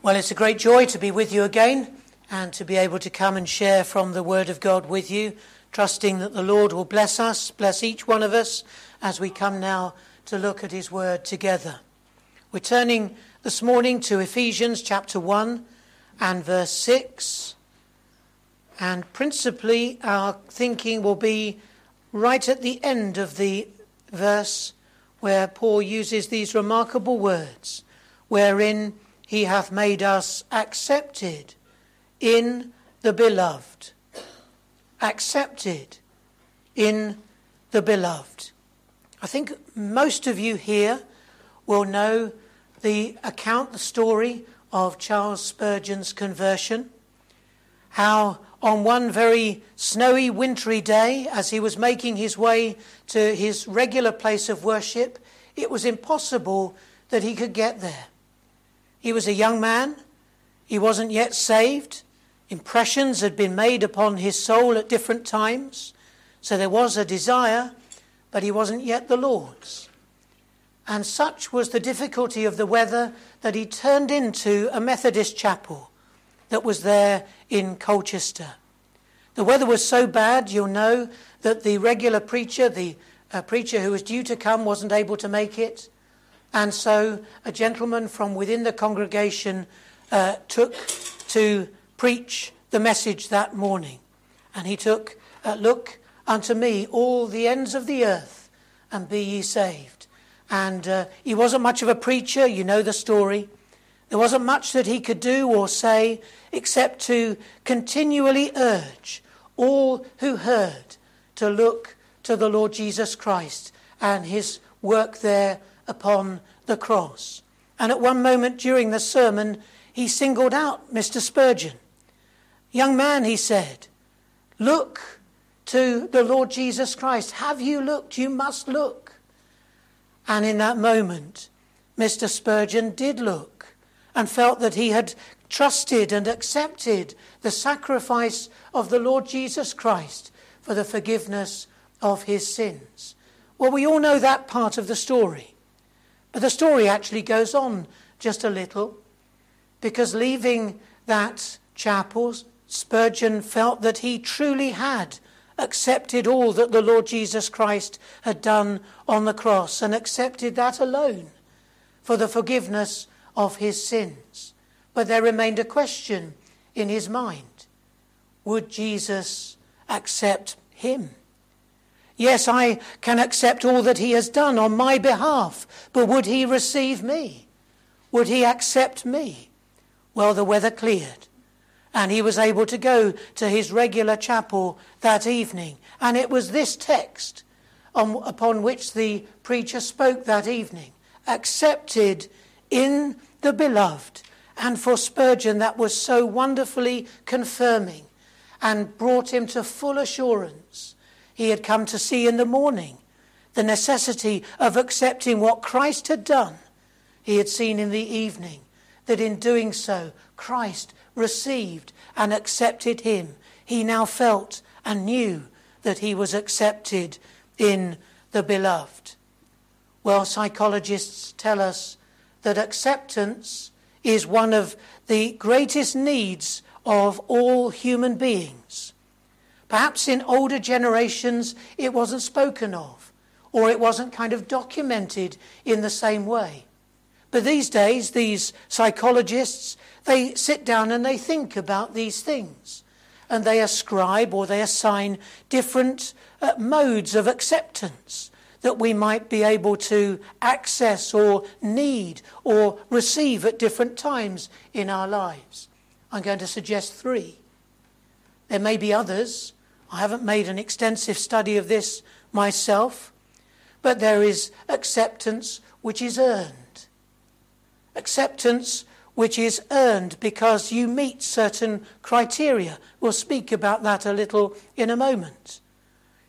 Well, it's a great joy to be with you again and to be able to come and share from the Word of God with you, trusting that the Lord will bless us, bless each one of us as we come now to look at His Word together. We're turning this morning to Ephesians chapter 1 and verse 6. And principally, our thinking will be right at the end of the verse where Paul uses these remarkable words, wherein he hath made us accepted in the beloved. Accepted in the beloved. I think most of you here will know the account, the story of Charles Spurgeon's conversion. How on one very snowy, wintry day, as he was making his way to his regular place of worship, it was impossible that he could get there. He was a young man. He wasn't yet saved. Impressions had been made upon his soul at different times. So there was a desire, but he wasn't yet the Lord's. And such was the difficulty of the weather that he turned into a Methodist chapel that was there in Colchester. The weather was so bad, you'll know, that the regular preacher, the uh, preacher who was due to come, wasn't able to make it. And so a gentleman from within the congregation uh, took to preach the message that morning. And he took, uh, Look unto me, all the ends of the earth, and be ye saved. And uh, he wasn't much of a preacher, you know the story. There wasn't much that he could do or say except to continually urge all who heard to look to the Lord Jesus Christ and his work there upon the cross. And at one moment during the sermon, he singled out Mr. Spurgeon. Young man, he said, look to the Lord Jesus Christ. Have you looked? You must look. And in that moment, Mr. Spurgeon did look and felt that he had trusted and accepted the sacrifice of the Lord Jesus Christ for the forgiveness of his sins. Well, we all know that part of the story. The story actually goes on just a little because leaving that chapel, Spurgeon felt that he truly had accepted all that the Lord Jesus Christ had done on the cross and accepted that alone for the forgiveness of his sins. But there remained a question in his mind Would Jesus accept him? Yes, I can accept all that he has done on my behalf, but would he receive me? Would he accept me? Well, the weather cleared, and he was able to go to his regular chapel that evening. And it was this text on, upon which the preacher spoke that evening accepted in the beloved. And for Spurgeon, that was so wonderfully confirming and brought him to full assurance he had come to see in the morning. The necessity of accepting what Christ had done, he had seen in the evening. That in doing so, Christ received and accepted him. He now felt and knew that he was accepted in the beloved. Well, psychologists tell us that acceptance is one of the greatest needs of all human beings. Perhaps in older generations it wasn't spoken of, or it wasn't kind of documented in the same way. But these days, these psychologists, they sit down and they think about these things. And they ascribe or they assign different uh, modes of acceptance that we might be able to access or need or receive at different times in our lives. I'm going to suggest three. There may be others, I haven't made an extensive study of this myself, but there is acceptance which is earned. Acceptance which is earned because you meet certain criteria. We'll speak about that a little in a moment.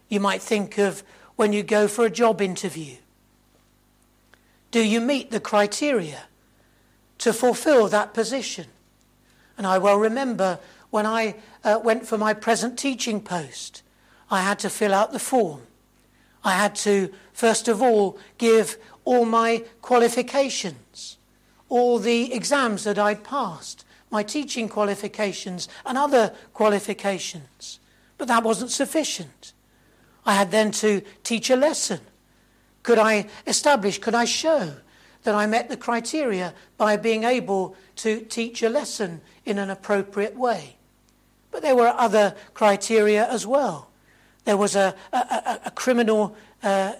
You might think of when you go for a job interview. Do you meet the criteria to fulfill that position? And I well remember when I uh, went for my present teaching post, I had to fill out the form. I had to, first of all, give all my qualifications all the exams that I'd passed, my teaching qualifications and other qualifications. But that wasn't sufficient. I had then to teach a lesson. Could I establish, could I show that I met the criteria by being able to teach a lesson in an appropriate way? But there were other criteria as well. There was a, a, a criminal uh,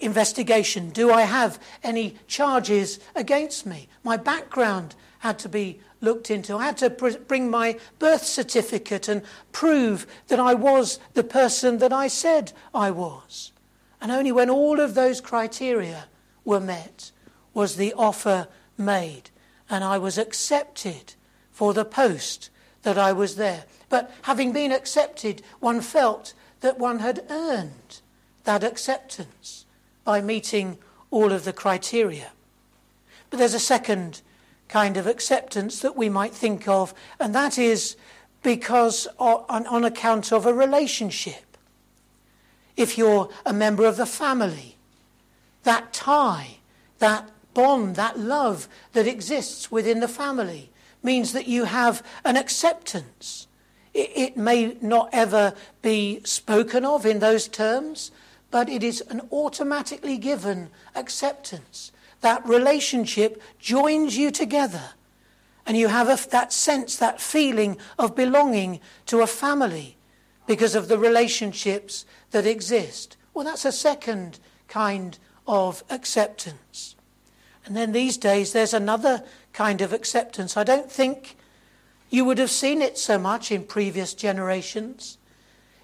investigation. Do I have any charges against me? My background had to be looked into. I had to pr- bring my birth certificate and prove that I was the person that I said I was. And only when all of those criteria were met was the offer made, and I was accepted for the post that I was there. But having been accepted, one felt that one had earned that acceptance by meeting all of the criteria. But there's a second kind of acceptance that we might think of, and that is because on, on account of a relationship. If you're a member of the family, that tie, that bond, that love that exists within the family means that you have an acceptance. It, it may not ever be spoken of in those terms, but it is an automatically given acceptance. That relationship joins you together, and you have a, that sense, that feeling of belonging to a family because of the relationships that exist. Well, that's a second kind of acceptance. And then these days, there's another kind of acceptance. I don't think you would have seen it so much in previous generations.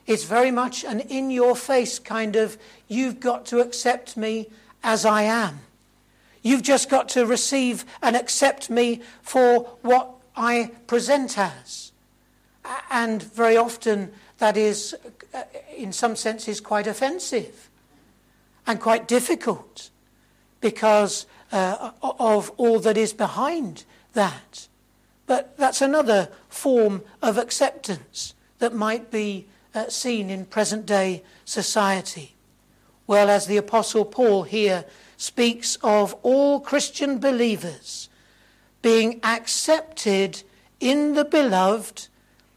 It's very much an in your face kind of, you've got to accept me as I am. You've just got to receive and accept me for what I present as. And very often that is, uh, in some senses, quite offensive and quite difficult because uh, of all that is behind that. But that's another form of acceptance that might be uh, seen in present day society. Well, as the Apostle Paul here speaks of all Christian believers being accepted in the beloved,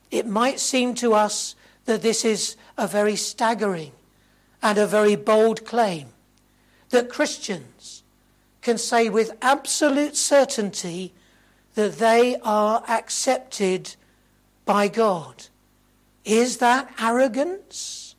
it might seem to us that this is a very staggering and a very bold claim that Christians can say with absolute certainty that they are accepted by God. Is that arrogance?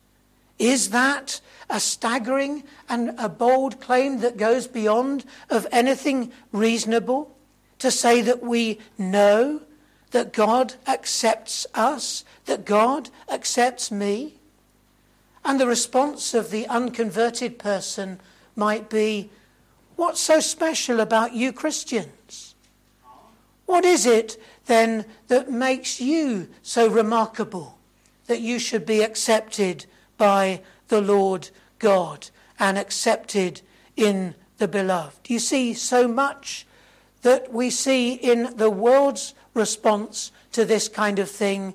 Is that a staggering and a bold claim that goes beyond of anything reasonable to say that we know that God accepts us, that God accepts me? And the response of the unconverted person might be, What's so special about you Christians? What is it then that makes you so remarkable? that you should be accepted by the Lord God and accepted in the beloved. You see, so much that we see in the world's response to this kind of thing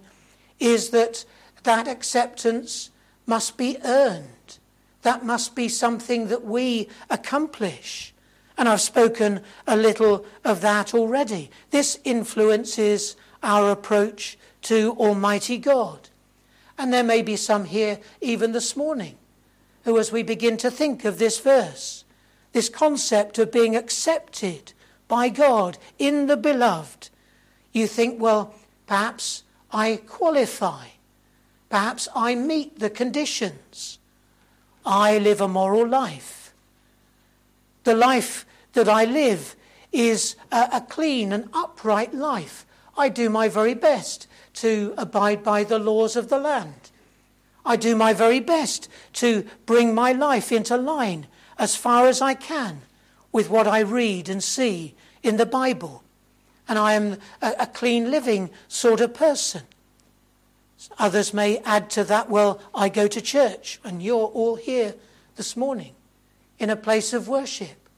is that that acceptance must be earned. That must be something that we accomplish. And I've spoken a little of that already. This influences our approach to Almighty God. And there may be some here even this morning who, as we begin to think of this verse, this concept of being accepted by God in the beloved, you think, well, perhaps I qualify. Perhaps I meet the conditions. I live a moral life. The life that I live is a, a clean and upright life. I do my very best to abide by the laws of the land. I do my very best to bring my life into line as far as I can with what I read and see in the Bible. And I am a, a clean living sort of person. Others may add to that, well, I go to church, and you're all here this morning in a place of worship.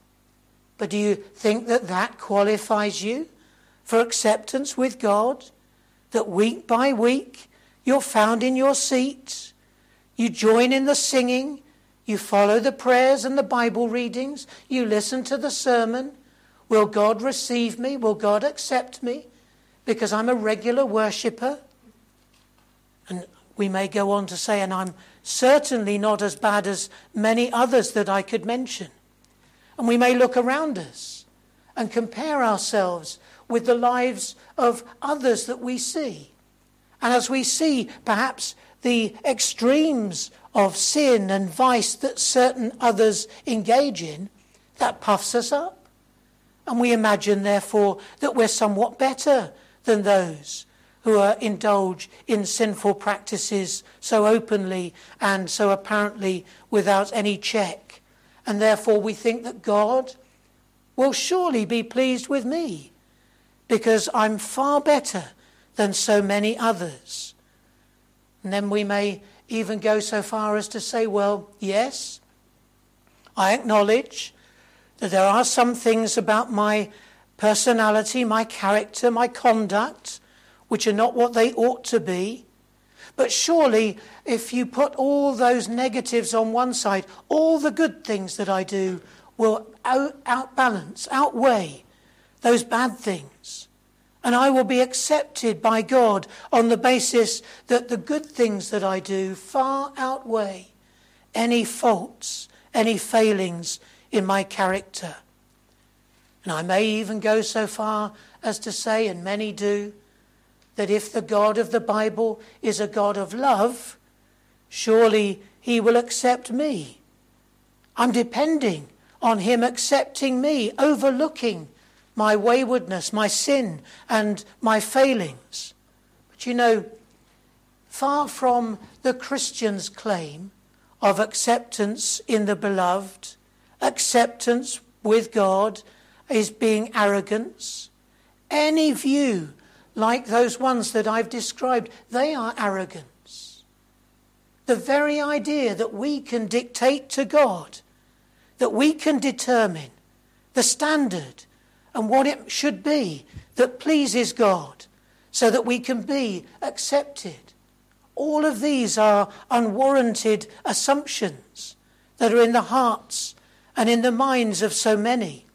But do you think that that qualifies you for acceptance with God? that week by week you're found in your seats, you join in the singing, you follow the prayers and the Bible readings, you listen to the sermon. Will God receive me? Will God accept me? Because I'm a regular worshipper? And we may go on to say, and I'm certainly not as bad as many others that I could mention. And we may look around us and compare ourselves with the lives of others that we see. And as we see perhaps the extremes of sin and vice that certain others engage in, that puffs us up. And we imagine, therefore, that we're somewhat better than those who indulge in sinful practices so openly and so apparently without any check. And therefore, we think that God will surely be pleased with me because I'm far better than so many others. And then we may even go so far as to say, well, yes, I acknowledge that there are some things about my personality, my character, my conduct, which are not what they ought to be. But surely, if you put all those negatives on one side, all the good things that I do will out- outbalance, outweigh those bad things. And I will be accepted by God on the basis that the good things that I do far outweigh any faults, any failings in my character. And I may even go so far as to say, and many do, that if the God of the Bible is a God of love, surely he will accept me. I'm depending on him accepting me, overlooking my waywardness, my sin, and my failings. But you know, far from the Christian's claim of acceptance in the beloved, acceptance with God is being arrogance. Any view like those ones that I've described, they are arrogance. The very idea that we can dictate to God, that we can determine the standard and what it should be that pleases God, so that we can be accepted. All of these are unwarranted assumptions that are in the hearts and in the minds of so many,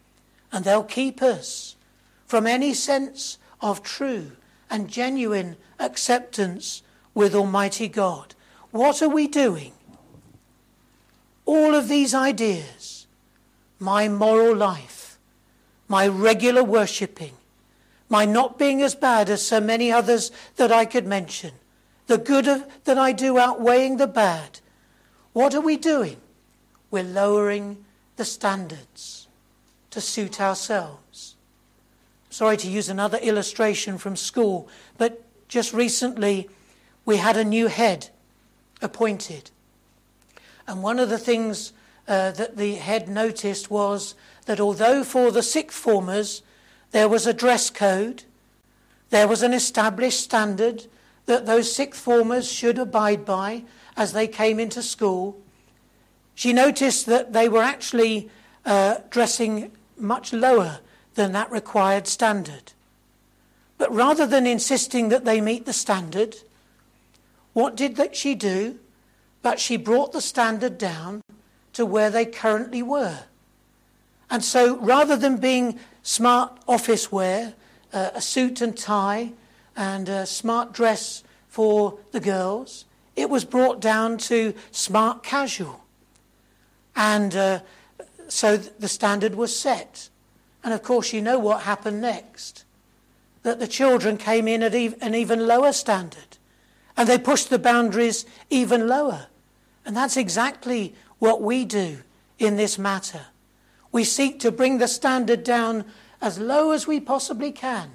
and they'll keep us from any sense of true and genuine acceptance with Almighty God. What are we doing? All of these ideas, my moral life, my regular worshipping, my not being as bad as so many others that I could mention, the good of, that I do outweighing the bad, what are we doing? We're lowering the standards to suit ourselves. Sorry to use another illustration from school, but just recently we had a new head appointed. And one of the things uh, that the head noticed was that although for the sixth formers there was a dress code, there was an established standard that those sixth formers should abide by as they came into school, she noticed that they were actually uh, dressing much lower than that required standard. But rather than insisting that they meet the standard, what did that she do? But she brought the standard down to where they currently were. And so rather than being smart office wear, uh, a suit and tie, and a smart dress for the girls, it was brought down to smart casual. And uh, so the standard was set. And of course, you know what happened next that the children came in at an even lower standard. And they pushed the boundaries even lower. And that's exactly what we do in this matter. We seek to bring the standard down as low as we possibly can.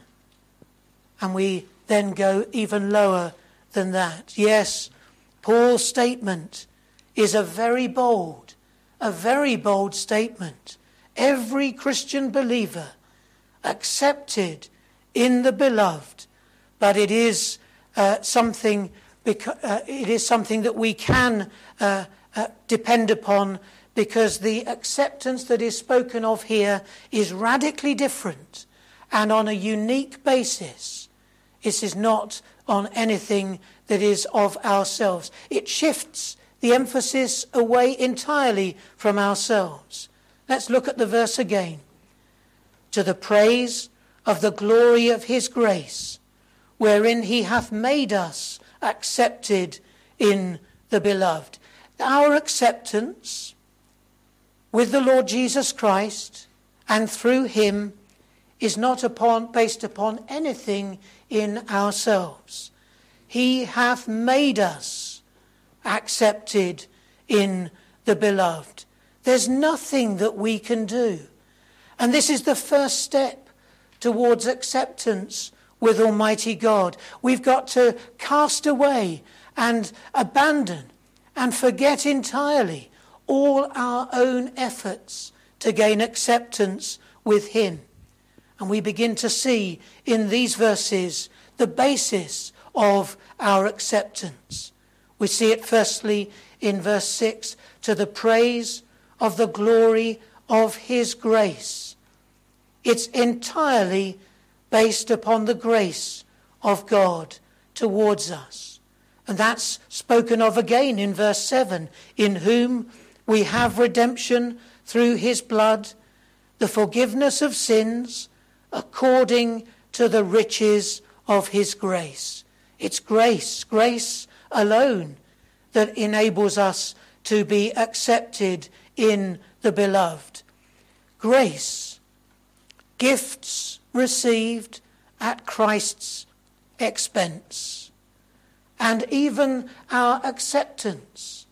And we then go even lower than that. Yes, Paul's statement is a very bold a very bold statement. Every Christian believer accepted in the beloved, but it is uh, something. Beca- uh, it is something that we can uh, uh, depend upon because the acceptance that is spoken of here is radically different and on a unique basis. This is not on anything that is of ourselves. It shifts the emphasis away entirely from ourselves. Let's look at the verse again. to the praise of the glory of his grace, wherein he hath made us accepted in the beloved. Our acceptance with the Lord Jesus Christ and through him is not upon, based upon anything in ourselves. He hath made us accepted in the beloved. There's nothing that we can do. And this is the first step towards acceptance with Almighty God. We've got to cast away and abandon and forget entirely all our own efforts to gain acceptance with Him. And we begin to see in these verses the basis of our acceptance. We see it firstly in verse 6 to the praise of the glory of His grace. It's entirely based upon the grace of God towards us. And that's spoken of again in verse 7 in whom we have redemption through his blood, the forgiveness of sins according to the riches of his grace. It's grace, grace alone, that enables us to be accepted in the beloved. Grace, gifts received at Christ's expense, and even our acceptance,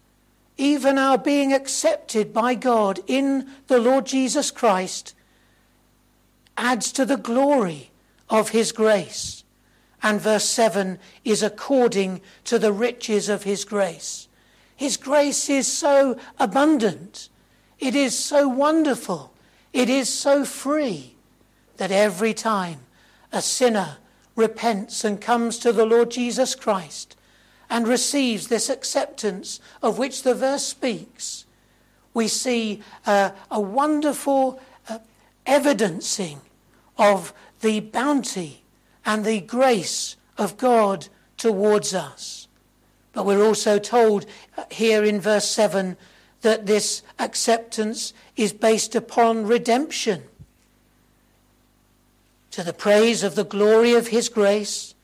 even our being accepted by God in the Lord Jesus Christ, adds to the glory of his grace. And verse 7 is according to the riches of his grace. His grace is so abundant, it is so wonderful, it is so free that every time a sinner repents and comes to the Lord Jesus Christ and receives this acceptance of which the verse speaks, we see uh, a wonderful uh, evidencing of the bounty and the grace of God towards us. But we're also told uh, here in verse 7 that this acceptance is based upon redemption to the praise of the glory of his grace,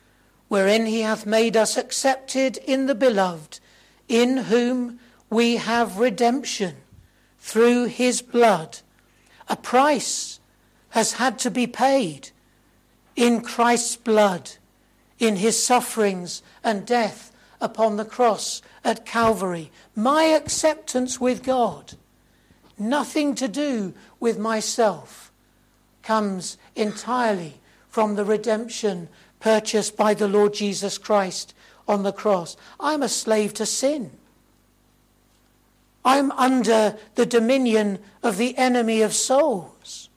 wherein he hath made us accepted in the beloved, in whom we have redemption through his blood. A price has had to be paid in Christ's blood, in his sufferings and death upon the cross at Calvary. My acceptance with God, nothing to do with myself comes entirely from the redemption purchased by the Lord Jesus Christ on the cross. I'm a slave to sin. I'm under the dominion of the enemy of souls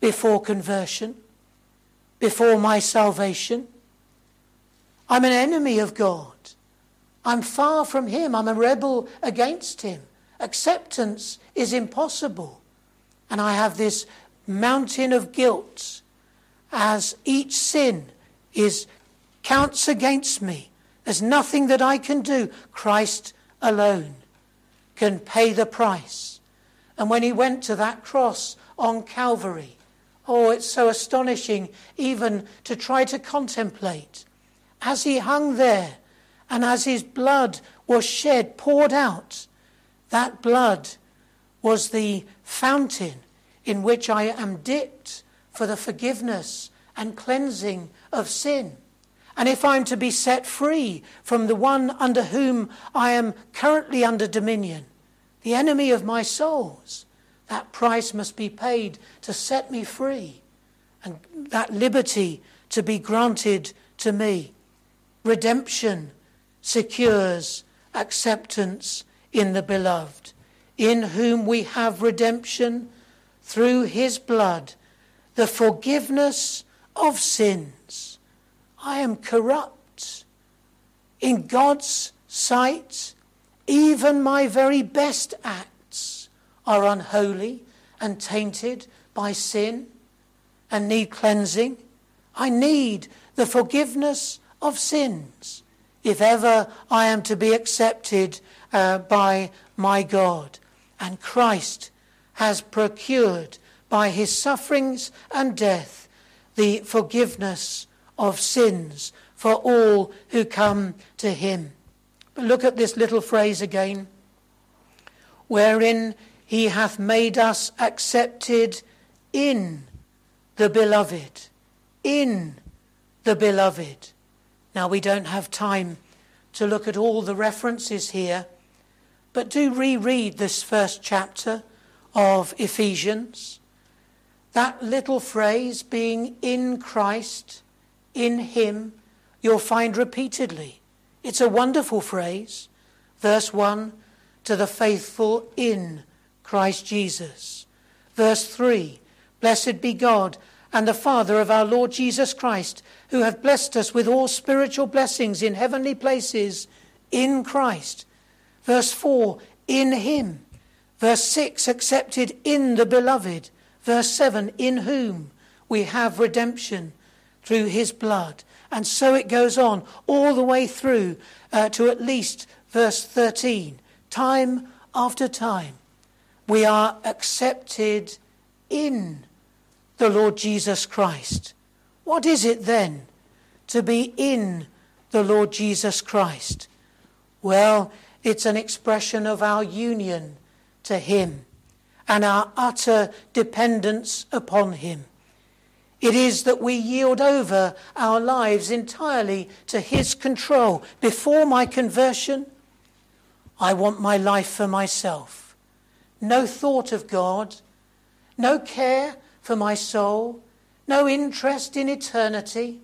before conversion, before my salvation. I'm an enemy of God. I'm far from Him. I'm a rebel against Him. Acceptance is impossible. And I have this mountain of guilt as each sin is counts against me. There's nothing that I can do. Christ alone can pay the price. And when he went to that cross on Calvary, oh, it's so astonishing even to try to contemplate. As he hung there and as his blood was shed, poured out, that blood was the fountain in which I am dipped for the forgiveness and cleansing of sin. And if I'm to be set free from the one under whom I am currently under dominion, the enemy of my souls, that price must be paid to set me free and that liberty to be granted to me. Redemption secures acceptance in the beloved, in whom we have redemption through his blood the forgiveness of sins. I am corrupt. In God's sight, even my very best acts are unholy and tainted by sin and need cleansing. I need the forgiveness of sins if ever I am to be accepted uh, by my God. And Christ has procured by his sufferings and death the forgiveness of sins for all who come to him. But look at this little phrase again wherein he hath made us accepted in the beloved. In the beloved. Now, we don't have time to look at all the references here, but do reread this first chapter of Ephesians. That little phrase, being in Christ, in Him, you'll find repeatedly. It's a wonderful phrase. Verse 1 to the faithful in Christ Jesus. Verse 3 Blessed be God and the Father of our Lord Jesus Christ, who have blessed us with all spiritual blessings in heavenly places in Christ. Verse 4 In Him. Verse 6 Accepted in the Beloved. Verse 7 In whom we have redemption through His blood. And so it goes on all the way through uh, to at least verse 13. Time after time, we are accepted in the Lord Jesus Christ. What is it then to be in the Lord Jesus Christ? Well, it's an expression of our union to Him and our utter dependence upon Him. It is that we yield over our lives entirely to His control. Before my conversion, I want my life for myself. No thought of God, no care for my soul, no interest in eternity.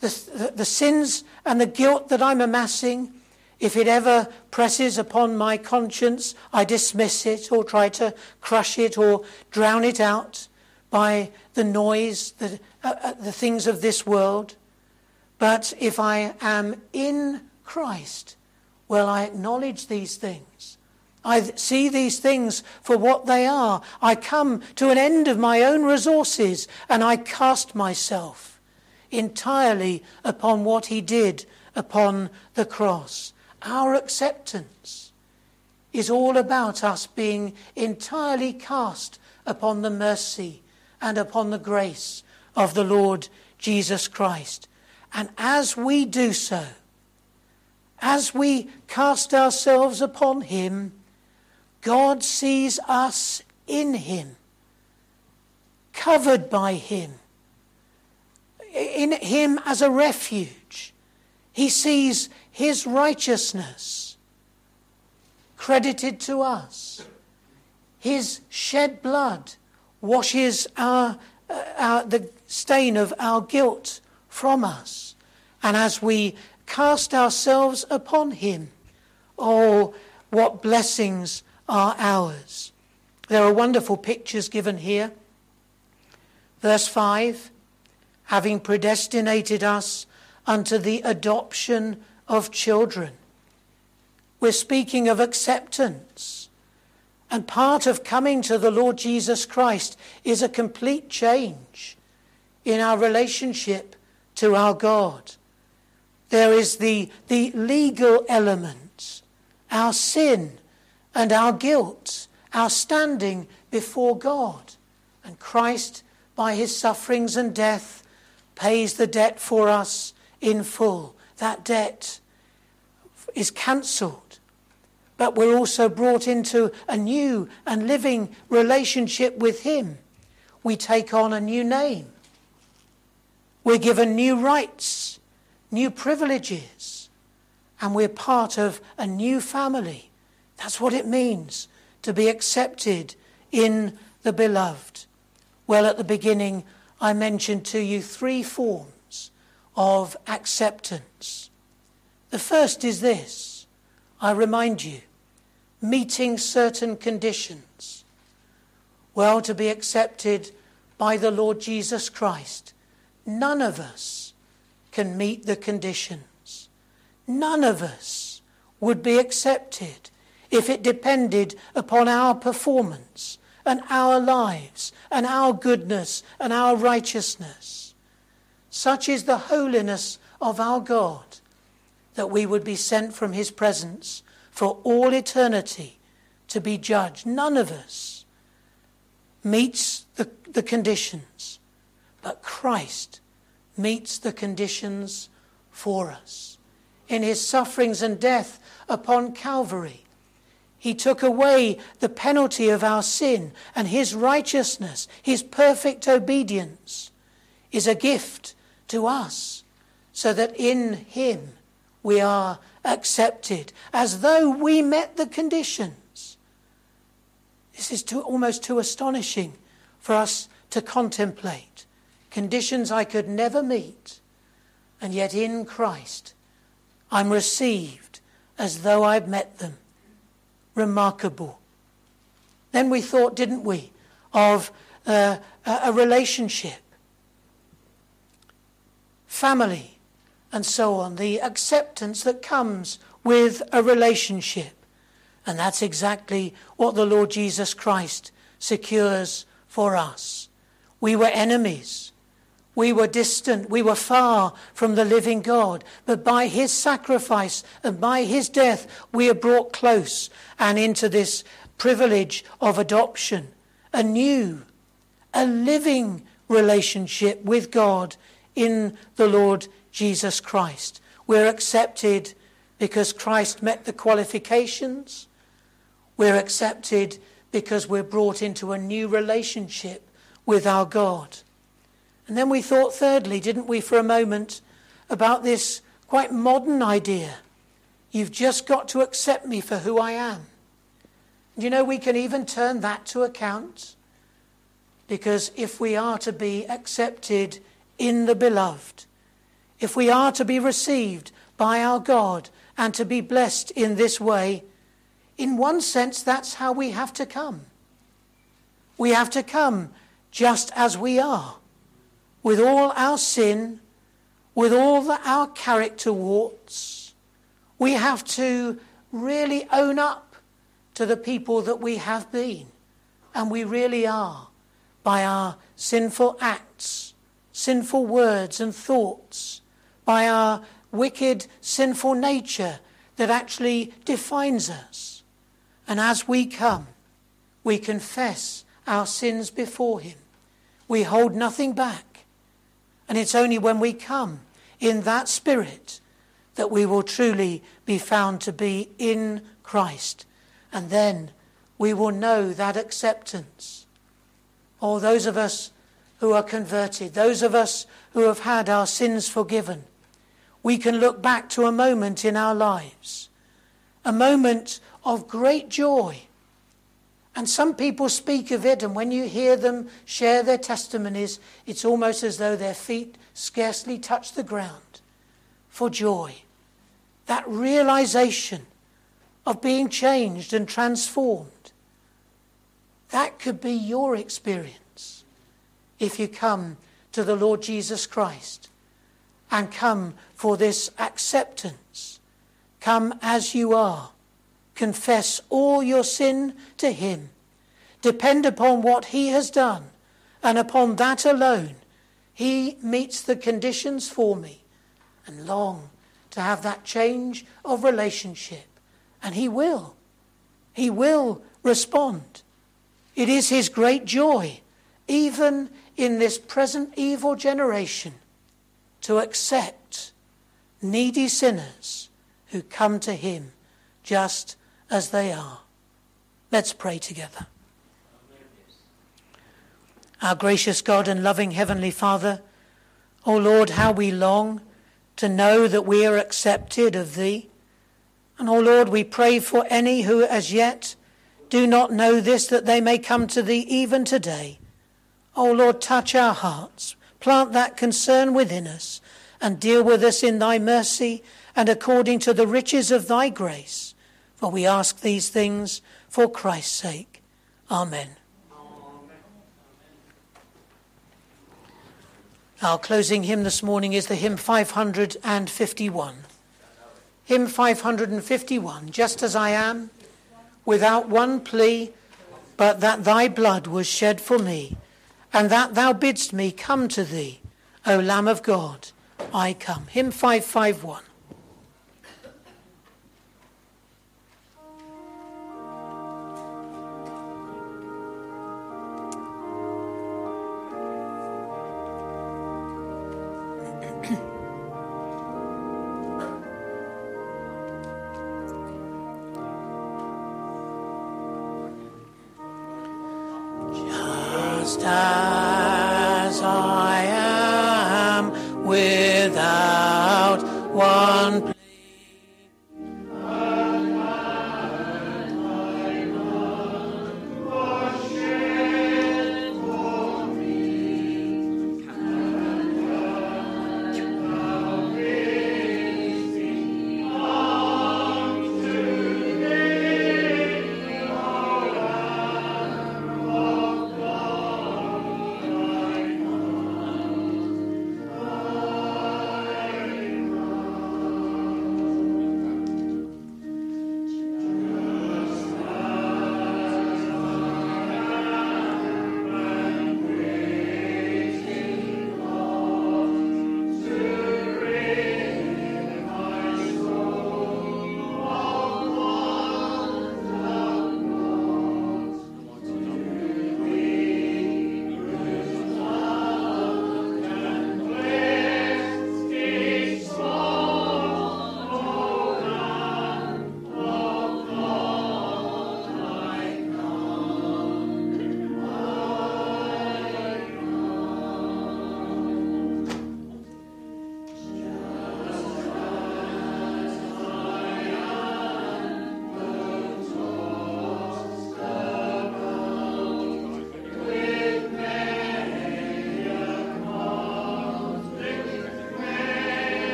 The, the, the, sins and the guilt that I'm amassing, if it ever presses upon my conscience, I dismiss it or try to crush it or drown it out by the noise, the, uh, uh, the things of this world. But if I am in Christ, well, I acknowledge these things. I see these things for what they are. I come to an end of my own resources and I cast myself entirely upon what he did upon the cross. Our acceptance is all about us being entirely cast upon the mercy and upon the grace of the Lord Jesus Christ. And as we do so, as we cast ourselves upon him, God sees us in him, covered by him, in him as a refuge. He sees his righteousness credited to us. His shed blood washes our, uh, our, the stain of our guilt from us. And as we cast ourselves upon him, oh, what blessings are ours. There are wonderful pictures given here. Verse 5 having predestinated us unto the adoption of children. We're speaking of acceptance. And part of coming to the Lord Jesus Christ is a complete change in our relationship to our God. There is the, the legal element, our sin and our guilt, our standing before God. And Christ, by his sufferings and death, pays the debt for us in full. That debt is cancelled. But we're also brought into a new and living relationship with him. We take on a new name. We're given new rights, new privileges, and we're part of a new family. That's what it means to be accepted in the beloved. Well, at the beginning, I mentioned to you three forms of acceptance. The first is this I remind you, meeting certain conditions. Well, to be accepted by the Lord Jesus Christ, none of us can meet the conditions. None of us would be accepted if it depended upon our performance and our lives and our goodness and our righteousness. Such is the holiness of our God that we would be sent from his presence for all eternity to be judged. None of us meets the, the conditions, but Christ meets the conditions for us. In his sufferings and death upon Calvary, he took away the penalty of our sin, and his righteousness, his perfect obedience, is a gift to us, so that in him we are accepted, as though we met the conditions. This is too, almost too astonishing for us to contemplate. Conditions I could never meet, and yet in Christ I'm received as though I'd met them remarkable. Then we thought, didn't we, of uh, a relationship, family, and so on, the acceptance that comes with a relationship. And that's exactly what the Lord Jesus Christ secures for us. We were enemies. We were distant, we were far from the living God, but by his sacrifice and by his death, we are brought close and into this privilege of adoption, a new, a living relationship with God in the Lord Jesus Christ. We're accepted because Christ met the qualifications. We're accepted because we're brought into a new relationship with our God. And then we thought, thirdly, didn't we, for a moment, about this quite modern idea. You've just got to accept me for who I am. And you know, we can even turn that to account. Because if we are to be accepted in the beloved, if we are to be received by our God and to be blessed in this way, in one sense, that's how we have to come. We have to come just as we are with all our sin, with all the, our character warts, we have to really own up to the people that we have been. And we really are by our sinful acts, sinful words and thoughts, by our wicked, sinful nature that actually defines us. And as we come, we confess our sins before Him. We hold nothing back. And it's only when we come in that spirit that we will truly be found to be in Christ. And then we will know that acceptance. Or those of us who are converted, those of us who have had our sins forgiven, we can look back to a moment in our lives, a moment of great joy and some people speak of it, and when you hear them share their testimonies, it's almost as though their feet scarcely touch the ground for joy. That realization of being changed and transformed. That could be your experience if you come to the Lord Jesus Christ and come for this acceptance. Come as you are confess all your sin to Him. Depend upon what He has done, and upon that alone, He meets the conditions for me, and long to have that change of relationship. And He will. He will respond. It is His great joy, even in this present evil generation, to accept needy sinners who come to Him just as they are. Let's pray together. Our gracious God and loving Heavenly Father, O Lord, how we long to know that we are accepted of Thee. And, O Lord, we pray for any who as yet do not know this, that they may come to Thee even today. O Lord, touch our hearts, plant that concern within us, and deal with us in Thy mercy and according to the riches of Thy grace. For we ask these things for Christ's sake. Amen. Our closing hymn this morning is the hymn 551. Hymn 551 Just as I am, without one plea, but that thy blood was shed for me, and that thou bidst me come to thee, O Lamb of God, I come. Hymn 551. As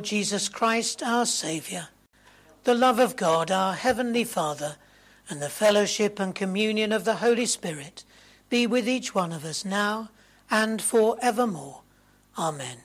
Lord Jesus Christ, our Saviour, the love of God, our Heavenly Father, and the fellowship and communion of the Holy Spirit be with each one of us now and for evermore. Amen.